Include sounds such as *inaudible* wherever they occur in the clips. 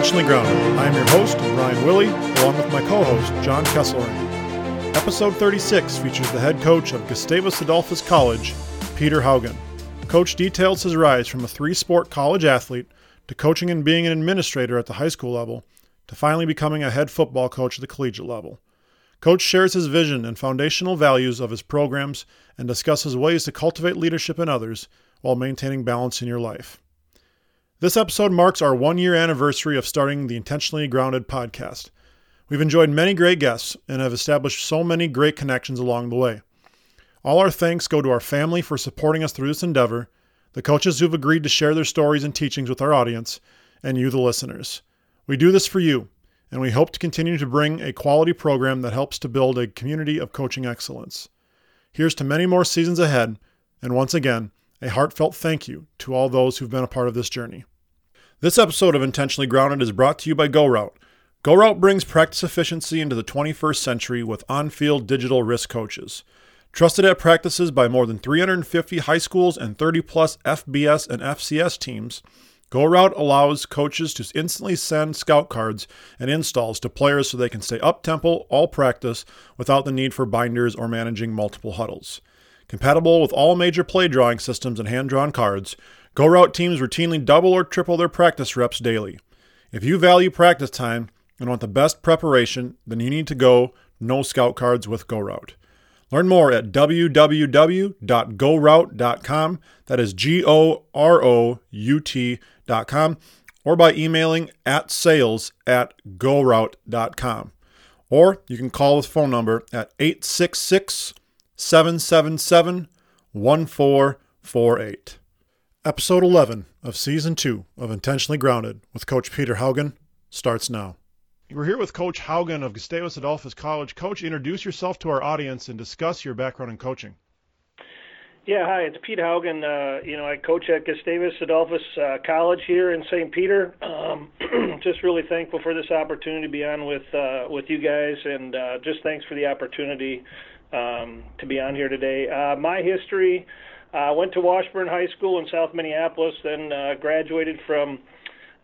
Intentionally Grounded. I am your host, Ryan Willie, along with my co host, John Kesselring. Episode 36 features the head coach of Gustavus Adolphus College, Peter Haugen. Coach details his rise from a three sport college athlete to coaching and being an administrator at the high school level to finally becoming a head football coach at the collegiate level. Coach shares his vision and foundational values of his programs and discusses ways to cultivate leadership in others while maintaining balance in your life. This episode marks our one year anniversary of starting the Intentionally Grounded podcast. We've enjoyed many great guests and have established so many great connections along the way. All our thanks go to our family for supporting us through this endeavor, the coaches who've agreed to share their stories and teachings with our audience, and you, the listeners. We do this for you, and we hope to continue to bring a quality program that helps to build a community of coaching excellence. Here's to many more seasons ahead, and once again, a heartfelt thank you to all those who've been a part of this journey. This episode of Intentionally Grounded is brought to you by GoRout. GoRout brings practice efficiency into the 21st century with on field digital wrist coaches. Trusted at practices by more than 350 high schools and 30 plus FBS and FCS teams, GoRout allows coaches to instantly send scout cards and installs to players so they can stay up tempo all practice without the need for binders or managing multiple huddles. Compatible with all major play drawing systems and hand drawn cards, GoRout teams routinely double or triple their practice reps daily. If you value practice time and want the best preparation, then you need to go no scout cards with GoRout. Learn more at www.gorout.com. That is G O R O U T.com or by emailing at sales at gorout.com. Or you can call this phone number at 866 777 1448. Episode 11 of Season 2 of Intentionally Grounded with Coach Peter Haugen starts now. We're here with Coach Haugen of Gustavus Adolphus College. Coach, introduce yourself to our audience and discuss your background in coaching. Yeah, hi, it's Pete Haugen. Uh, you know, I coach at Gustavus Adolphus uh, College here in St. Peter. Um, *clears throat* just really thankful for this opportunity to be on with uh, with you guys, and uh, just thanks for the opportunity um, to be on here today. Uh, my history. Uh, went to Washburn High School in South Minneapolis, then uh, graduated from,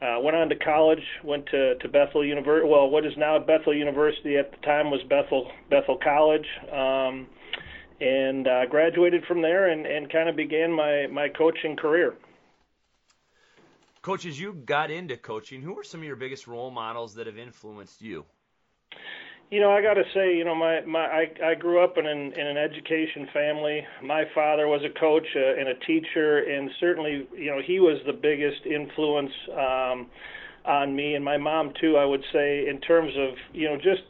uh, went on to college, went to, to Bethel University, well, what is now Bethel University at the time was Bethel, Bethel College, um, and uh, graduated from there and, and kind of began my, my coaching career. Coach, as you got into coaching, who were some of your biggest role models that have influenced you? You know, I got to say, you know, my my I, I grew up in an in an education family. My father was a coach uh, and a teacher, and certainly, you know, he was the biggest influence um, on me, and my mom too. I would say, in terms of, you know, just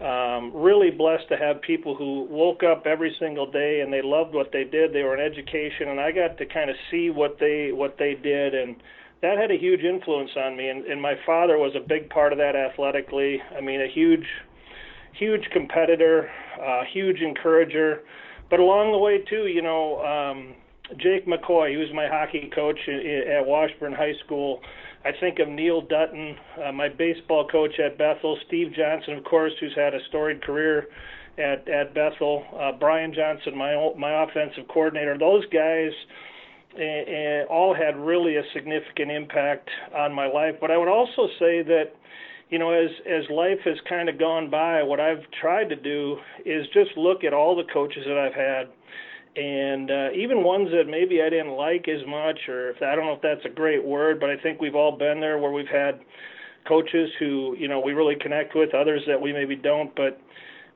um, really blessed to have people who woke up every single day and they loved what they did. They were in education, and I got to kind of see what they what they did and that had a huge influence on me and, and my father was a big part of that athletically. I mean a huge huge competitor uh huge encourager. But along the way too you know um jake mccoy he was my hockey coach at washburn high school i think of neil dutton uh, my baseball coach at bethel steve johnson of course who's had a storied career at at bethel uh brian johnson my my offensive coordinator. Those guys and, and all had really a significant impact on my life. But I would also say that, you know, as as life has kind of gone by, what I've tried to do is just look at all the coaches that I've had, and uh, even ones that maybe I didn't like as much, or if I don't know if that's a great word, but I think we've all been there where we've had coaches who you know we really connect with, others that we maybe don't, but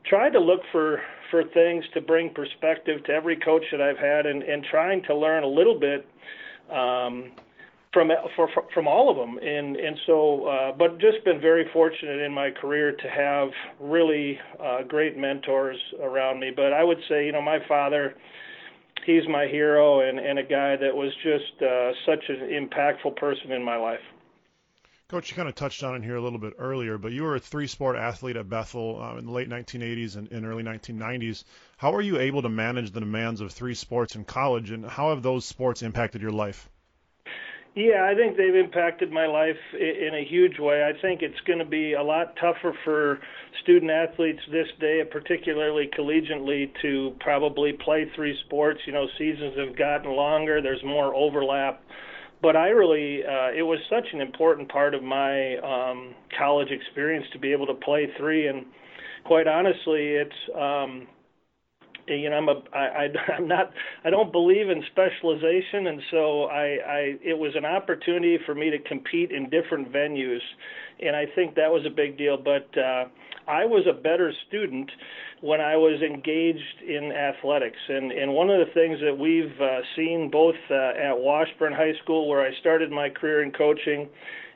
tried to look for for things to bring perspective to every coach that I've had, and, and trying to learn a little bit um, from for, from all of them. And and so, uh, but just been very fortunate in my career to have really uh, great mentors around me. But I would say, you know, my father. He's my hero and, and a guy that was just uh, such an impactful person in my life. Coach, you kind of touched on it here a little bit earlier, but you were a three-sport athlete at Bethel uh, in the late 1980s and, and, early 1990s. How were you able to manage the demands of three sports in college, and how have those sports impacted your life? Yeah, I think they've impacted my life in a huge way. I think it's going to be a lot tougher for student athletes this day, particularly collegiately, to probably play three sports. You know, seasons have gotten longer. There's more overlap but I really, uh, it was such an important part of my um, college experience to be able to play three. And quite honestly, it's, um, you know, I'm a, I, *laughs* I'm not, I don't believe in specialization, and so I, I, it was an opportunity for me to compete in different venues, and I think that was a big deal. But uh, I was a better student when I was engaged in athletics. And, and one of the things that we've uh, seen both uh, at Washburn High School, where I started my career in coaching,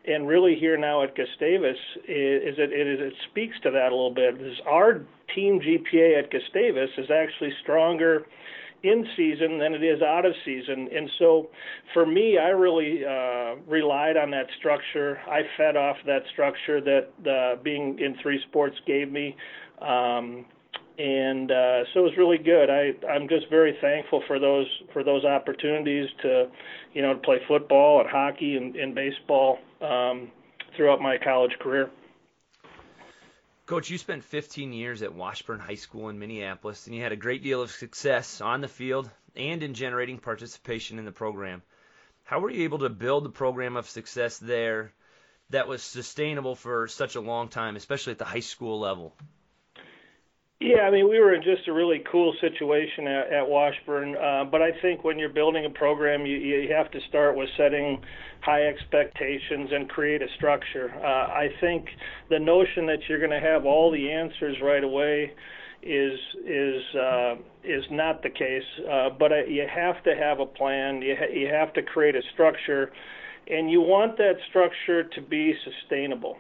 and really here now at Gustavus, is, is it, it, it speaks to that a little bit. Is our team GPA at Gustavus is actually stronger in season than it is out of season. And so for me, I really uh, relied on that structure. I fed off that structure that uh, being in three sports gave me. Um, and uh, so it was really good. I I'm just very thankful for those for those opportunities to, you know, to play football and hockey and, and baseball um, throughout my college career. Coach, you spent 15 years at Washburn High School in Minneapolis, and you had a great deal of success on the field and in generating participation in the program. How were you able to build the program of success there that was sustainable for such a long time, especially at the high school level? Yeah, I mean, we were in just a really cool situation at, at Washburn. Uh, but I think when you're building a program, you, you have to start with setting high expectations and create a structure. Uh, I think the notion that you're going to have all the answers right away is is uh, is not the case. Uh, but uh, you have to have a plan. You ha- you have to create a structure, and you want that structure to be sustainable.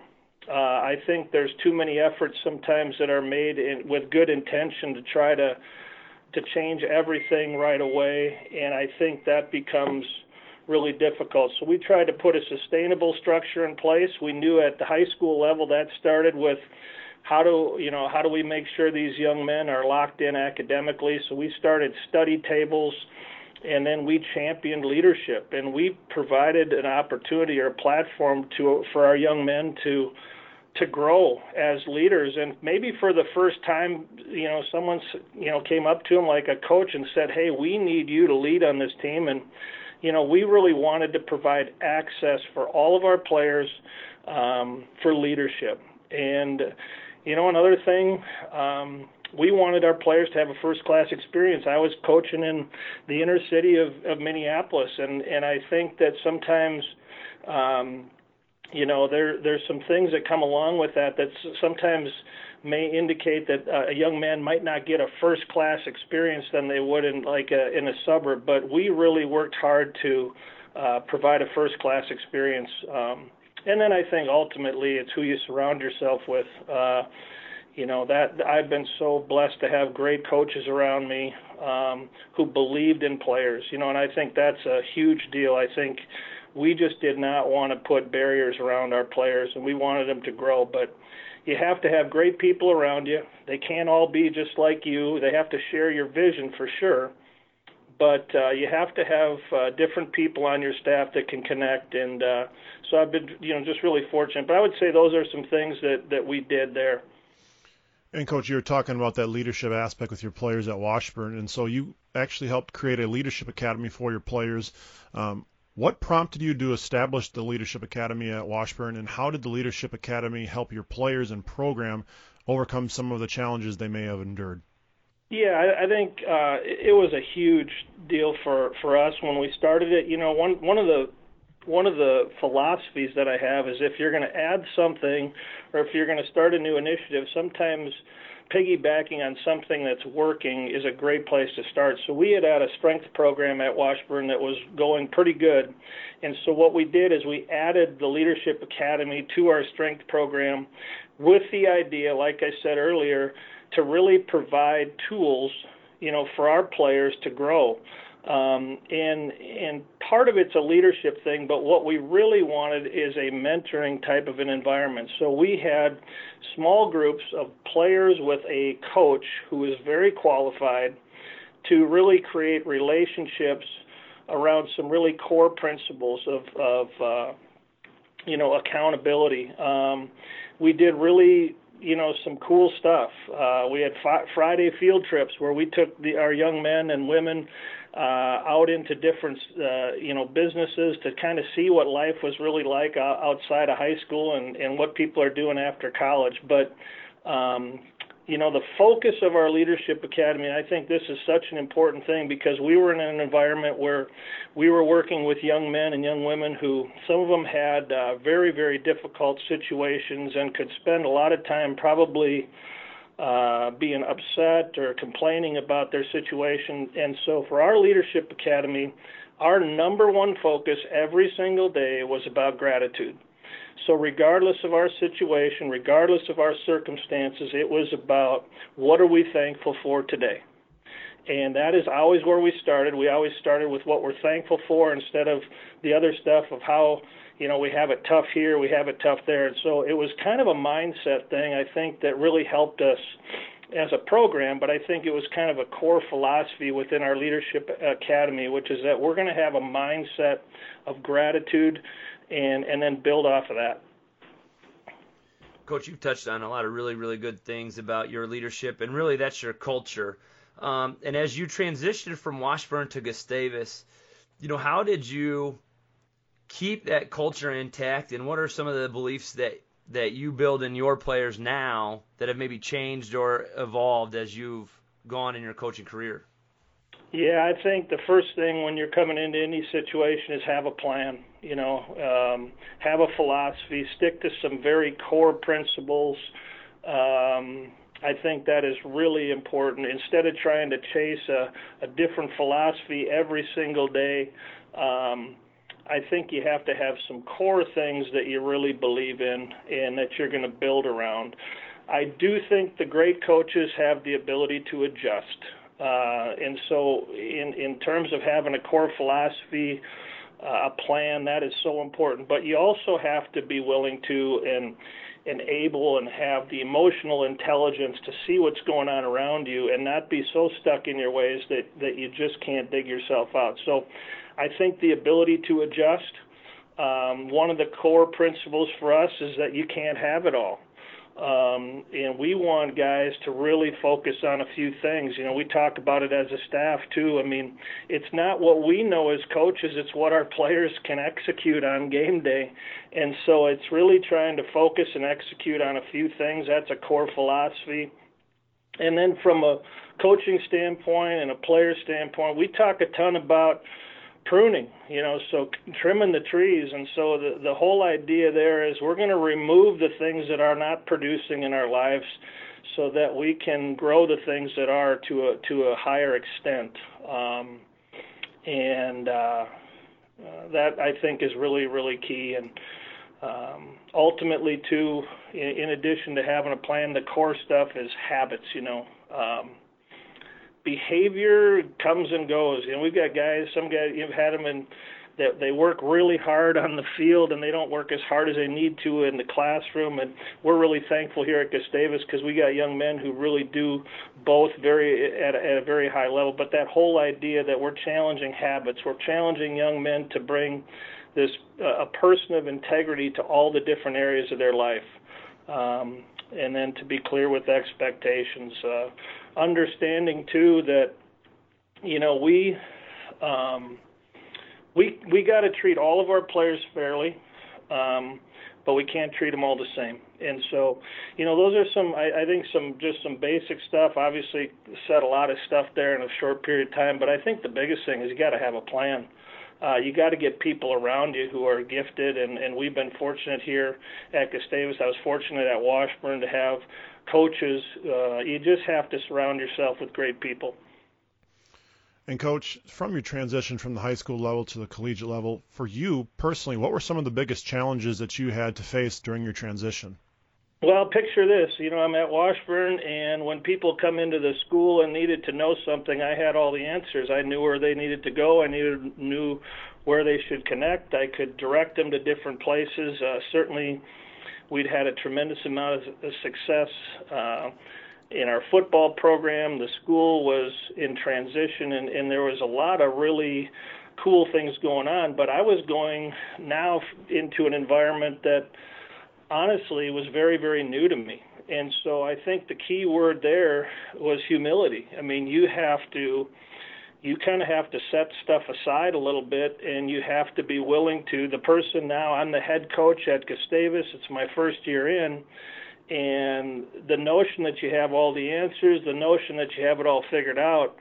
Uh, I think there's too many efforts sometimes that are made in, with good intention to try to to change everything right away, and I think that becomes really difficult. So we tried to put a sustainable structure in place. We knew at the high school level that started with how do you know how do we make sure these young men are locked in academically? So we started study tables and then we championed leadership and we provided an opportunity or a platform to for our young men to to grow as leaders. And maybe for the first time you know someone you know came up to him like a coach and said hey we need you to lead on this team. And you know we really wanted to provide access for all of our players um, for leadership. And you know another thing um, we wanted our players to have a first class experience. I was coaching in the inner city of, of Minneapolis and, and I think that sometimes um, you know there there's some things that come along with that that sometimes may indicate that uh, a young man might not get a first class experience than they would in like a, in a suburb but we really worked hard to uh, provide a first class experience um, and then I think ultimately it's who you surround yourself with uh, you know that I've been so blessed to have great coaches around me um, who believed in players you know and I think that's a huge deal. I think we just did not want to put barriers around our players, and we wanted them to grow. But you have to have great people around you. They can't all be just like you. They have to share your vision for sure. But uh, you have to have uh, different people on your staff that can connect, and uh, so I've been, you know, just really fortunate. But I would say those are some things that that we did there. And coach, you were talking about that leadership aspect with your players at Washburn, and so you actually helped create a leadership academy for your players. Um, what prompted you to establish the Leadership Academy at Washburn, and how did the Leadership Academy help your players and program overcome some of the challenges they may have endured? Yeah, I, I think uh, it was a huge deal for for us when we started it. You know, one one of the one of the philosophies that I have is if you're going to add something or if you're going to start a new initiative, sometimes piggybacking on something that's working is a great place to start. So we had had a strength program at Washburn that was going pretty good. And so what we did is we added the Leadership Academy to our strength program with the idea, like I said earlier, to really provide tools, you know, for our players to grow. Um, and and part of it's a leadership thing, but what we really wanted is a mentoring type of an environment. So we had small groups of players with a coach who is very qualified to really create relationships around some really core principles of of uh, you know accountability. Um, we did really you know some cool stuff. Uh, we had fi- Friday field trips where we took the, our young men and women out into different uh, you know businesses to kind of see what life was really like outside of high school and and what people are doing after college. But um, you know the focus of our leadership academy i think this is such an important thing because we were in an environment where we were working with young men and young women who some of them had uh, very very difficult situations and could spend a lot of time probably uh, being upset or complaining about their situation. And so for our Leadership Academy, our number one focus every single day was about gratitude. So, regardless of our situation, regardless of our circumstances, it was about what are we thankful for today? And that is always where we started. We always started with what we're thankful for instead of the other stuff of how you know, we have it tough here, we have it tough there. And so it was kind of a mindset thing, I think, that really helped us as a program, but I think it was kind of a core philosophy within our leadership academy, which is that we're going to have a mindset of gratitude and and then build off of that. Coach, you've touched on a lot of really, really good things about your leadership, and really that's your culture. Um, and as you transitioned from Washburn to Gustavus, you know, how did you keep that culture intact? And what are some of the beliefs that that you build in your players now that have maybe changed or evolved as you've gone in your coaching career? Yeah, I think the first thing when you're coming into any situation is have a plan. You know, um, have a philosophy, stick to some very core principles. Um, I think that is really important. Instead of trying to chase a, a different philosophy every single day, um, I think you have to have some core things that you really believe in and that you're going to build around. I do think the great coaches have the ability to adjust. Uh, and so, in, in terms of having a core philosophy, uh, a plan, that is so important. But you also have to be willing to and and able and have the emotional intelligence to see what's going on around you and not be so stuck in your ways that that you just can't dig yourself out. So I think the ability to adjust. Um, one of the core principles for us is that you can't have it all. Um, and we want guys to really focus on a few things. You know, we talk about it as a staff too. I mean, it's not what we know as coaches; it's what our players can execute on game day. And so, it's really trying to focus and execute on a few things. That's a core philosophy. And then, from a coaching standpoint and a player standpoint, we talk a ton about pruning, you know, so trimming the trees. And so the, the whole idea there is we're going to remove the things that are not producing in our lives so that we can grow the things that are to a, to a higher extent. Um, and uh, that I think is really, really key. And um, ultimately, too, in, in addition to having a plan, the core stuff is habits, you know. Um, behavior comes and goes. You know, we've got guys, some guys, you've had them in that they work really hard on the field and they don't work as hard as they need to in the classroom. And we're really thankful here at Gustavus because we got young men who really do both very at a, at a very high level. But that whole idea that we're challenging habits, we're challenging young men to bring this uh, a person of integrity to all the different areas of their life. Um, and then to be clear with expectations. Uh, understanding too that you know we um, we we got to treat all of our players fairly, um, but we can't treat them all the same. And so, you know, those are some I, I think some just some basic stuff. Obviously, said a lot of stuff there in a short period of time, but I think the biggest thing is you got to have a plan. Uh, you got to get people around you who are gifted, and, and we've been fortunate here at Gustavus. I was fortunate at Washburn to have coaches. Uh, you just have to surround yourself with great people. And coach, from your transition from the high school level to the collegiate level, for you personally, what were some of the biggest challenges that you had to face during your transition? Well, picture this. You know, I'm at Washburn, and when people come into the school and needed to know something, I had all the answers. I knew where they needed to go. I knew knew where they should connect. I could direct them to different places. Uh, certainly, We'd had a tremendous amount of success uh, in our football program. The school was in transition, and, and there was a lot of really cool things going on. But I was going now into an environment that honestly was very, very new to me. And so I think the key word there was humility. I mean, you have to you kind of have to set stuff aside a little bit and you have to be willing to the person now i'm the head coach at gustavus it's my first year in and the notion that you have all the answers the notion that you have it all figured out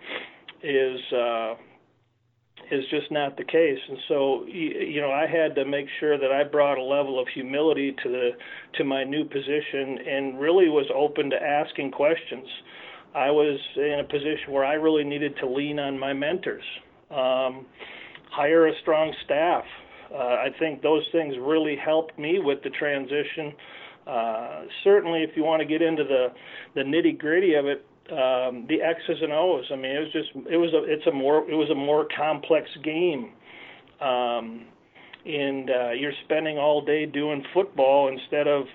is uh is just not the case and so you know I had to make sure that I brought a level of humility to the to my new position and really was open to asking questions I was in a position where I really needed to lean on my mentors, um, hire a strong staff. Uh, I think those things really helped me with the transition. Uh, certainly, if you want to get into the the nitty gritty of it, um, the X's and O's. I mean, it was just it was a it's a more it was a more complex game. Um, and uh, you're spending all day doing football instead of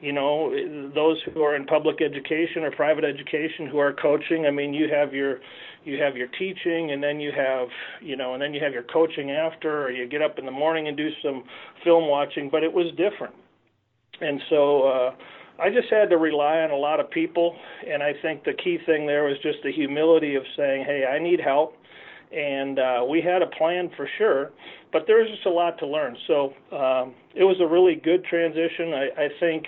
you know those who are in public education or private education who are coaching i mean you have your you have your teaching and then you have you know and then you have your coaching after or you get up in the morning and do some film watching but it was different and so uh I just had to rely on a lot of people and I think the key thing there was just the humility of saying, "Hey, I need help." And uh we had a plan for sure, but there was just a lot to learn. So, um it was a really good transition. I I think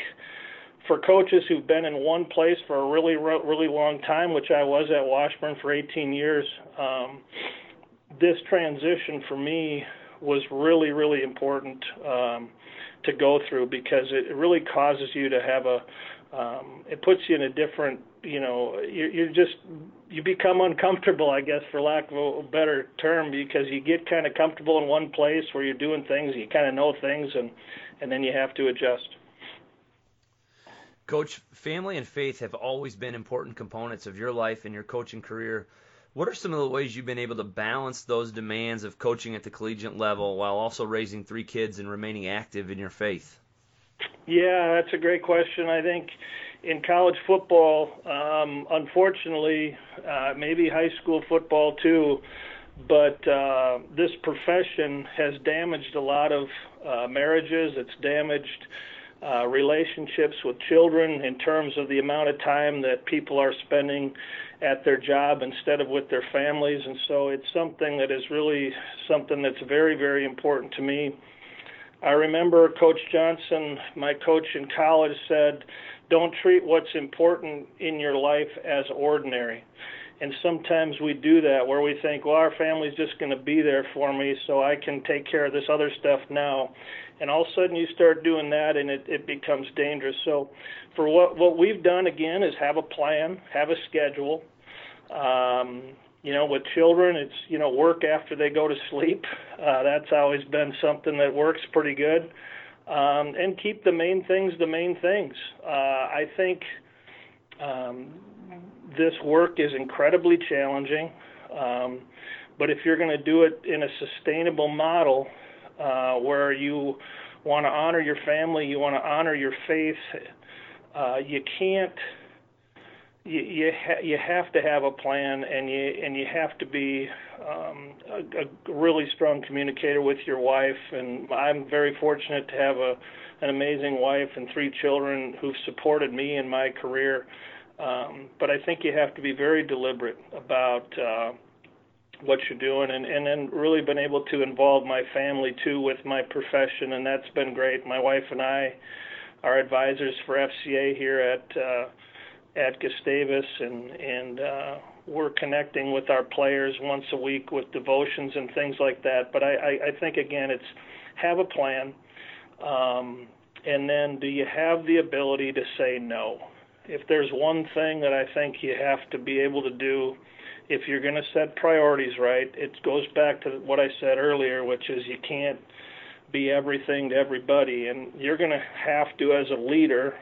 for coaches who've been in one place for a really really long time, which I was at Washburn for 18 years, um, this transition for me was really really important um, to go through because it really causes you to have a um, it puts you in a different you know you you just you become uncomfortable I guess for lack of a better term because you get kind of comfortable in one place where you're doing things you kind of know things and and then you have to adjust. Coach, family and faith have always been important components of your life and your coaching career. What are some of the ways you've been able to balance those demands of coaching at the collegiate level while also raising three kids and remaining active in your faith? Yeah, that's a great question. I think in college football, um, unfortunately, uh, maybe high school football too, but uh, this profession has damaged a lot of uh, marriages. It's damaged uh, relationships with children in terms of the amount of time that people are spending at their job instead of with their families. And so it's something that is really something that's very, very important to me. I remember Coach Johnson, my coach in college, said, Don't treat what's important in your life as ordinary. And sometimes we do that where we think, well, our family's just going to be there for me so I can take care of this other stuff now. And all of a sudden you start doing that and it, it becomes dangerous. So for what what we've done again is have a plan have a schedule. Um you know with children it's you know work after they go to sleep. Uh that's always been something that works pretty good. Um and keep the main things the main things. Uh i think um this work is incredibly challenging um but if you're going to do it in a sustainable model uh, where you want to honor your family, you want to honor your faith. Uh, you can't. You you, ha- you have to have a plan, and you and you have to be um, a, a really strong communicator with your wife. And I'm very fortunate to have a an amazing wife and three children who've supported me in my career. Um, but I think you have to be very deliberate about. Uh, what you're doing and and then really been able to involve my family too with my profession and that's been great my wife and I are advisors for FCA here at uh at Gustavus and and uh we're connecting with our players once a week with devotions and things like that but I I, I think again it's have a plan um and then do you have the ability to say no if there's one thing that I think you have to be able to do if you're going to set priorities right, it goes back to what I said earlier, which is you can't be everything to everybody, and you're going to have to, as a leader,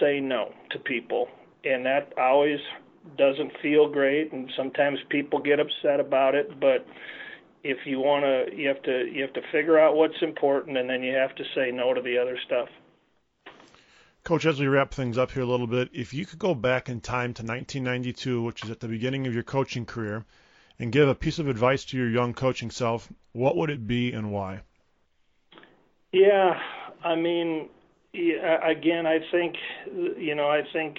say no to people, and that always doesn't feel great, and sometimes people get upset about it, but if you want to you have to you have to figure out what's important and then you have to say no to the other stuff Coach, as we wrap things up here a little bit, if you could go back in time to 1992, which is at the beginning of your coaching career, and give a piece of advice to your young coaching self, what would it be and why? Yeah, I mean, again, I think, you know, I think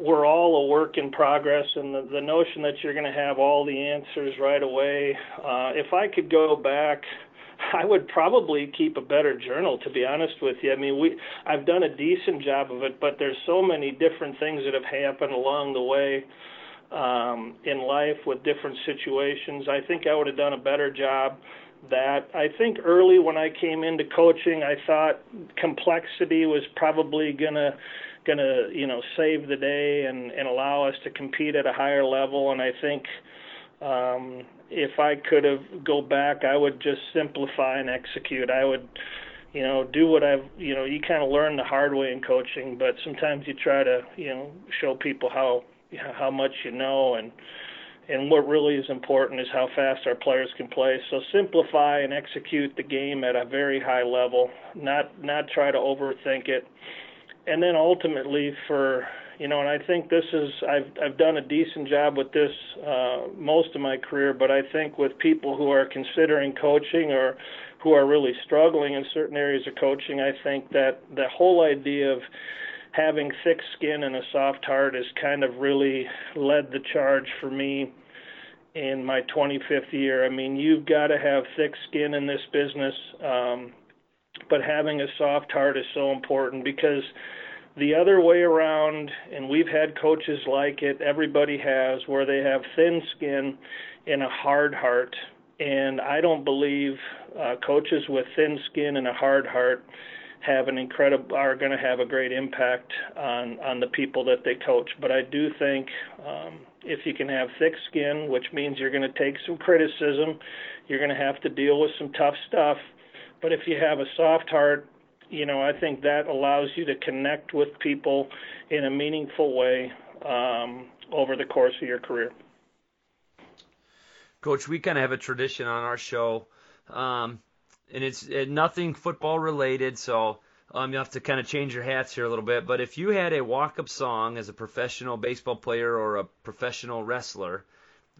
we're all a work in progress, and the, the notion that you're going to have all the answers right away. Uh, if I could go back, *laughs* I would probably keep a better journal. To be honest with you, I mean, we I've done a decent job of it, but there's so many different things that have happened along the way um, in life with different situations. I think I would have done a better job that. I think early when I came into coaching, I thought complexity was probably gonna gonna you know save the day and and allow us to compete at a higher level. And I think um, if I could have go back, I would just simplify and execute. I would you know do what I've you know you kind of learn the hard way in coaching, but sometimes you try to you know show people how how much you know and and what really is important is how fast our players can play. So simplify and execute the game at a very high level, not not try to overthink it. And then ultimately for you know, and I think this is I've I've done a decent job with this uh, most of my career, but I think with people who are considering coaching or who are really struggling in certain areas of coaching, I think that the whole idea of having thick skin and a soft heart has kind of really led the charge for me in my 25th year. I mean, you've got to have thick skin in this business, um, but having a soft heart is so important because the other way around, and we've had coaches like it, everybody has, where they have thin skin and a hard heart. And I don't believe uh, coaches with thin skin and a hard heart have an incredible are going to have a great impact on on the people that they coach. But I do think um, if you can have thick skin, which means you're going to take some criticism, you're going to have to deal with some tough stuff. But if you have a soft heart, you know I think that allows you to connect with people in a meaningful way um, over the course of your career. Coach, we kind of have a tradition on our show. Um, and it's nothing football related, so um, you have to kind of change your hats here a little bit. But if you had a walk-up song as a professional baseball player or a professional wrestler,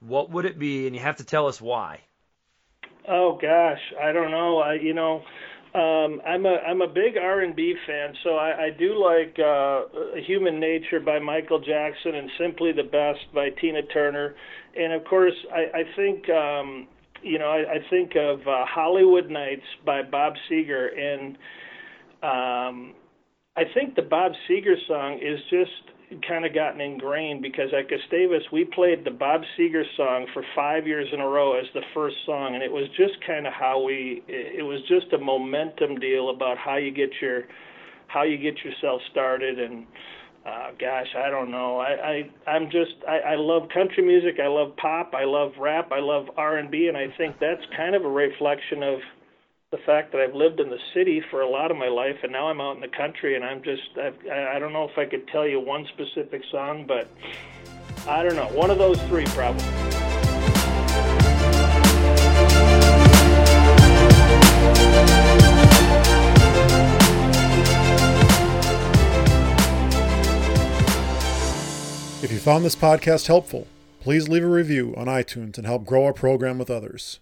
what would it be? And you have to tell us why. Oh gosh, I don't know. I you know, um, I'm a I'm a big R&B fan, so I, I do like uh, Human Nature by Michael Jackson and Simply the Best by Tina Turner, and of course I, I think um, you know, I, I think of uh, Hollywood Nights by Bob Seger, and um, I think the Bob Seger song is just kind of gotten ingrained because at Gustavus we played the Bob Seger song for five years in a row as the first song, and it was just kind of how we. It was just a momentum deal about how you get your how you get yourself started and uh, gosh, I don't know. I, I I'm just I, I love country music. I love pop. I love rap. I love R and B, and I think that's kind of a reflection of the fact that I've lived in the city for a lot of my life, and now I'm out in the country, and I'm just I've, I don't know if I could tell you one specific song, but I don't know. One of those three probably. If you found this podcast helpful, please leave a review on iTunes and help grow our program with others.